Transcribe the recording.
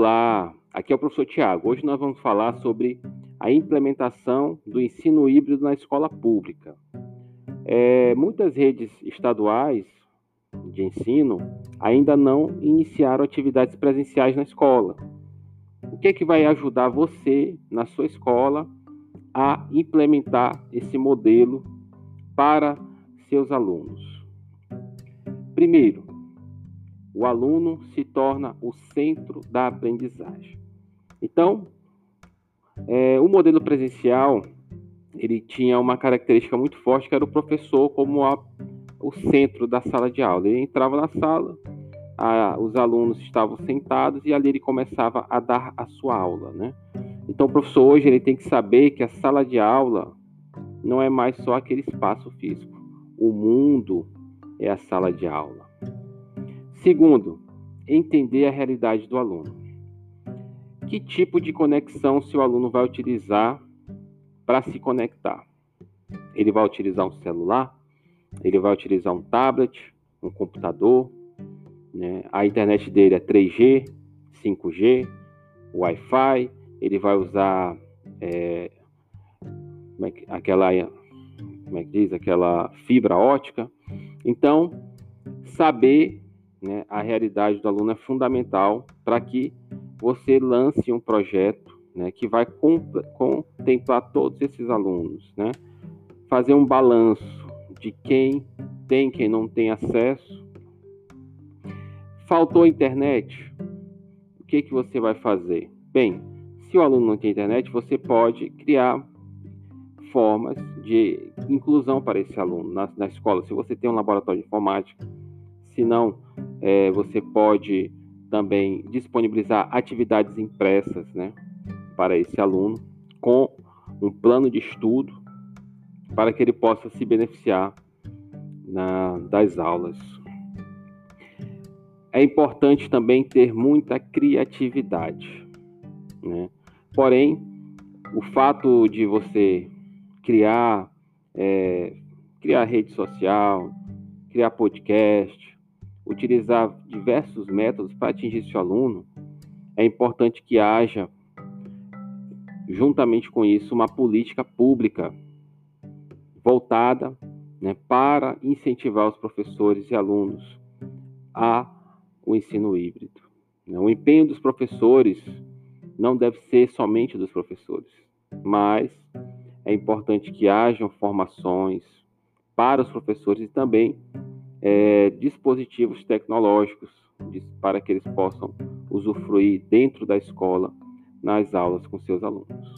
Olá, aqui é o professor Tiago. Hoje nós vamos falar sobre a implementação do ensino híbrido na escola pública. É, muitas redes estaduais de ensino ainda não iniciaram atividades presenciais na escola. O que, é que vai ajudar você na sua escola a implementar esse modelo para seus alunos? Primeiro, o aluno se torna o centro da aprendizagem. Então, é, o modelo presencial ele tinha uma característica muito forte que era o professor como a, o centro da sala de aula. Ele entrava na sala, a, os alunos estavam sentados e ali ele começava a dar a sua aula, né? Então, o professor hoje ele tem que saber que a sala de aula não é mais só aquele espaço físico. O mundo é a sala de aula. Segundo, entender a realidade do aluno. Que tipo de conexão seu aluno vai utilizar para se conectar? Ele vai utilizar um celular? Ele vai utilizar um tablet, um computador? Né? A internet dele é 3G, 5G, Wi-Fi. Ele vai usar é, é que, aquela, como é que diz, aquela fibra ótica. Então, saber né, a realidade do aluno é fundamental para que você lance um projeto né, que vai contemplar todos esses alunos, né? fazer um balanço de quem tem, quem não tem acesso. Faltou internet? O que, que você vai fazer? Bem, se o aluno não tem internet, você pode criar formas de inclusão para esse aluno na, na escola. Se você tem um laboratório de informática, se não, é, você pode também disponibilizar atividades impressas né, para esse aluno com um plano de estudo para que ele possa se beneficiar na, das aulas. É importante também ter muita criatividade. Né? Porém, o fato de você criar, é, criar rede social, criar podcast, utilizar diversos métodos para atingir seu aluno, é importante que haja, juntamente com isso, uma política pública voltada né, para incentivar os professores e alunos a o ensino híbrido. Né. O empenho dos professores não deve ser somente dos professores, mas é importante que hajam formações para os professores e também é, dispositivos tecnológicos para que eles possam usufruir dentro da escola nas aulas com seus alunos.